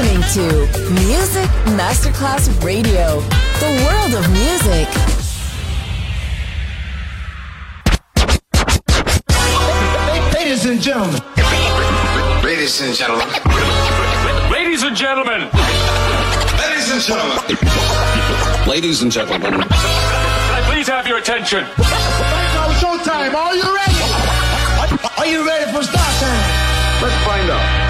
listening to Music Masterclass Radio, the world of music. Ladies and gentlemen. Ladies and gentlemen. Ladies and gentlemen. Ladies and gentlemen. Ladies and gentlemen. Can I please have your attention? Showtime, are you ready? Are you ready for Star time? Let's find out.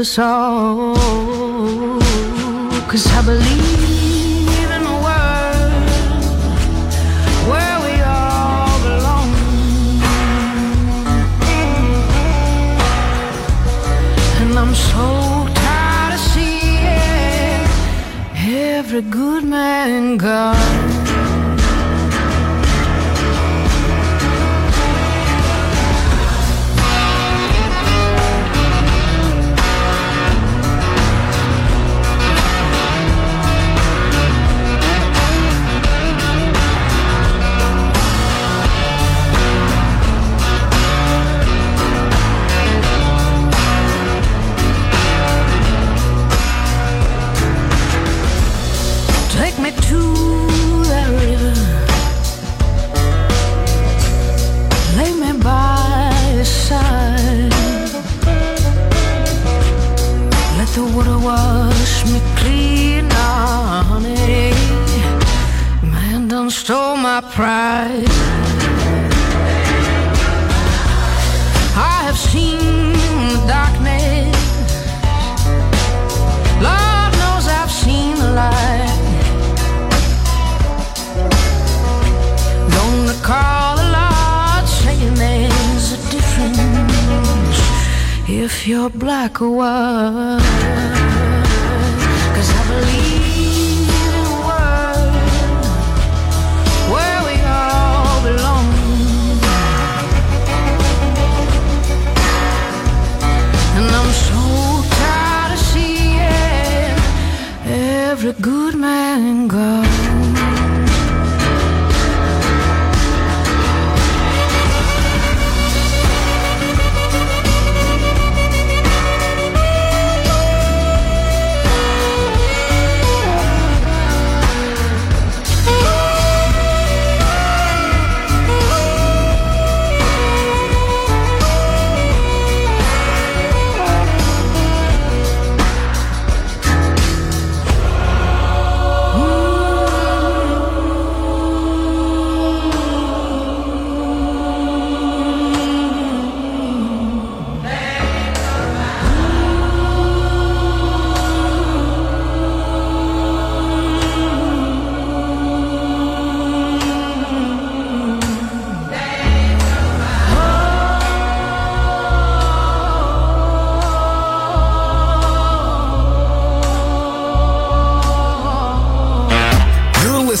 us all. me clean honey. Man done stole my pride. I have seen the darkness. Lord knows I've seen the light. Gonna call the Lord saying there's a difference If you're black or white. a good man go?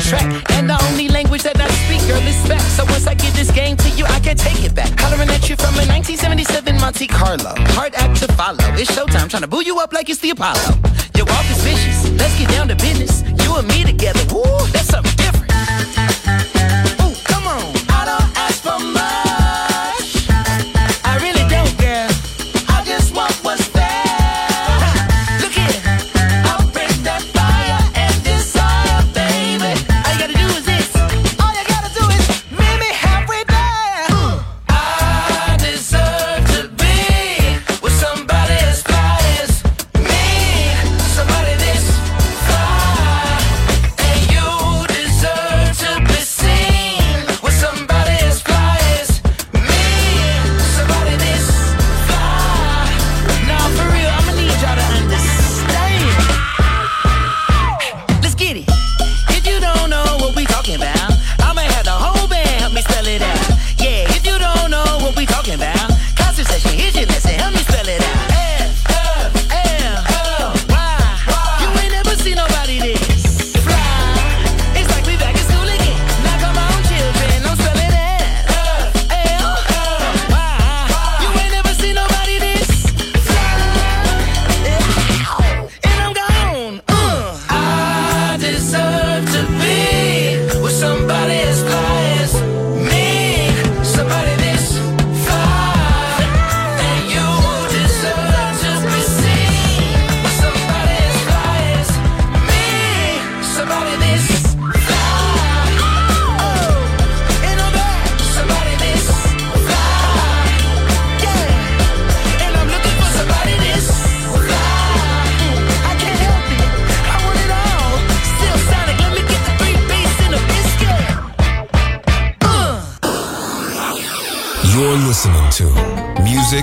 track. And the only language that I speak, girl, is facts. So once I give this game to you, I can't take it back. Hollering at you from a 1977 Monte Carlo. Hard act to follow. It's showtime, trying to boo you up like it's the Apollo. Your walk is vicious. Let's get down to business. You and me together. Woo, that's something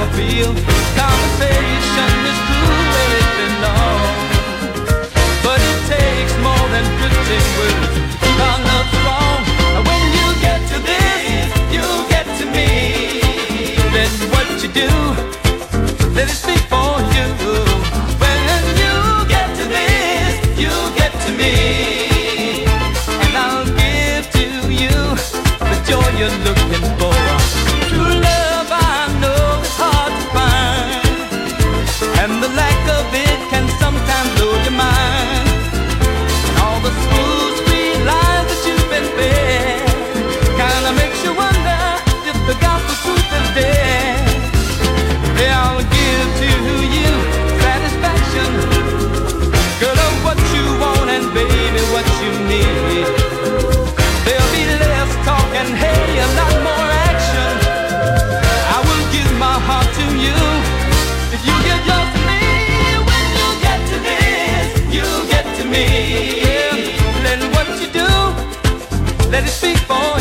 I feel. Conversation is cool when it's been long, but it takes more than drifting words. Our love's wrong, and when you get to this, you get to me. Then what you do? Let it speak for you. When you get to this, you get to me, and I'll give to you the joy you're looking. up in let it speak for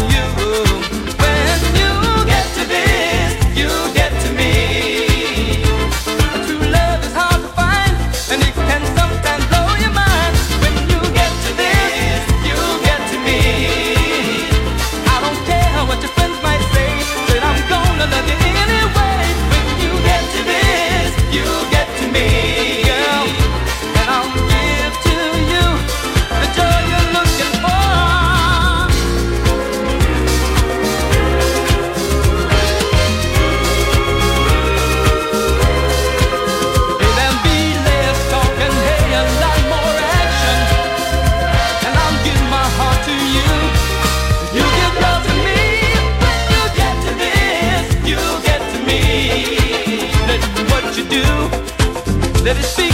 Let it see.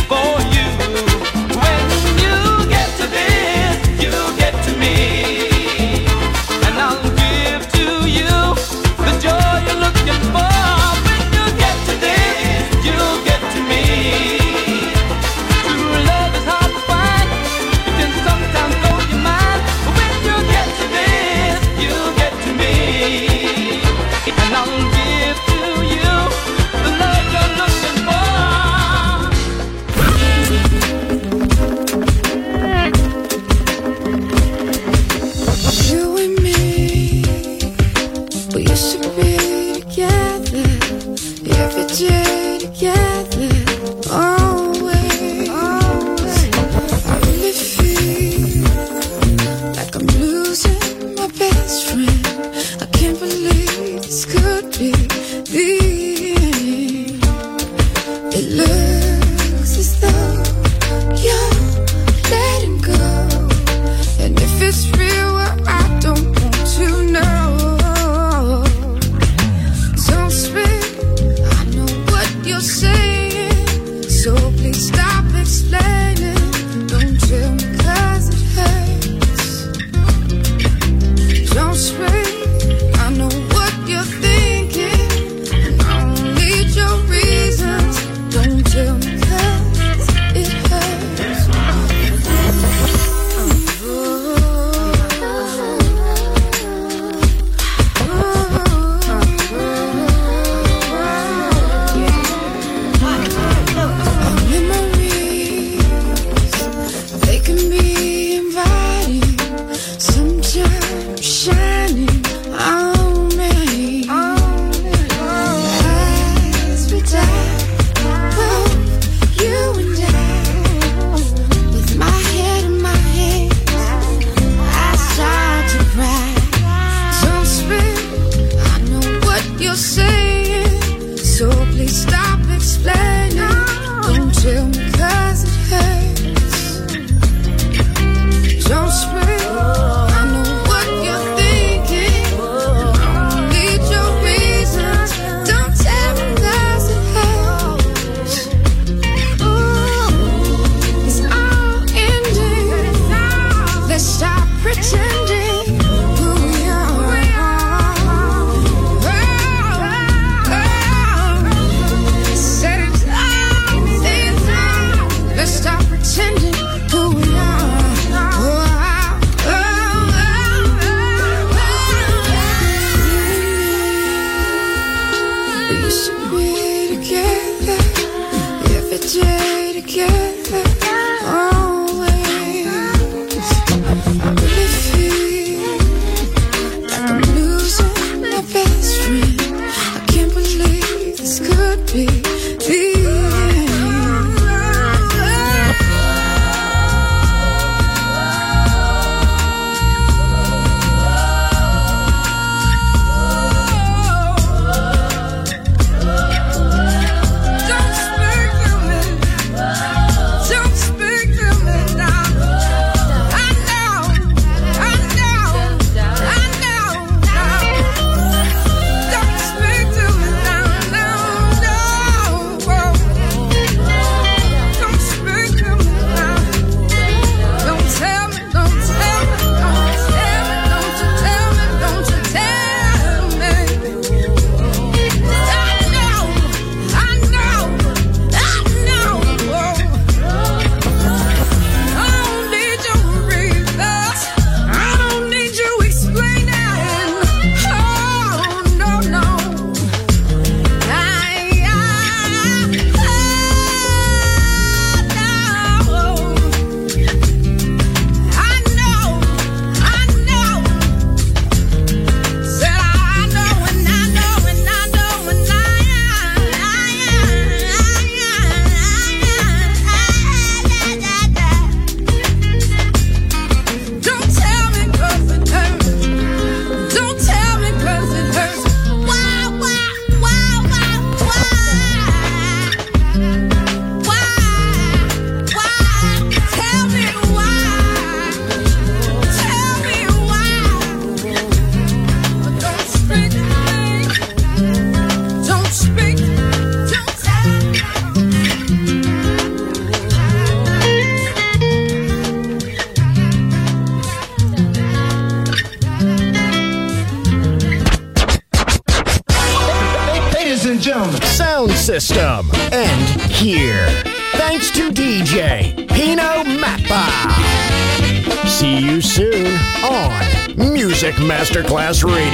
Masterclass Radio.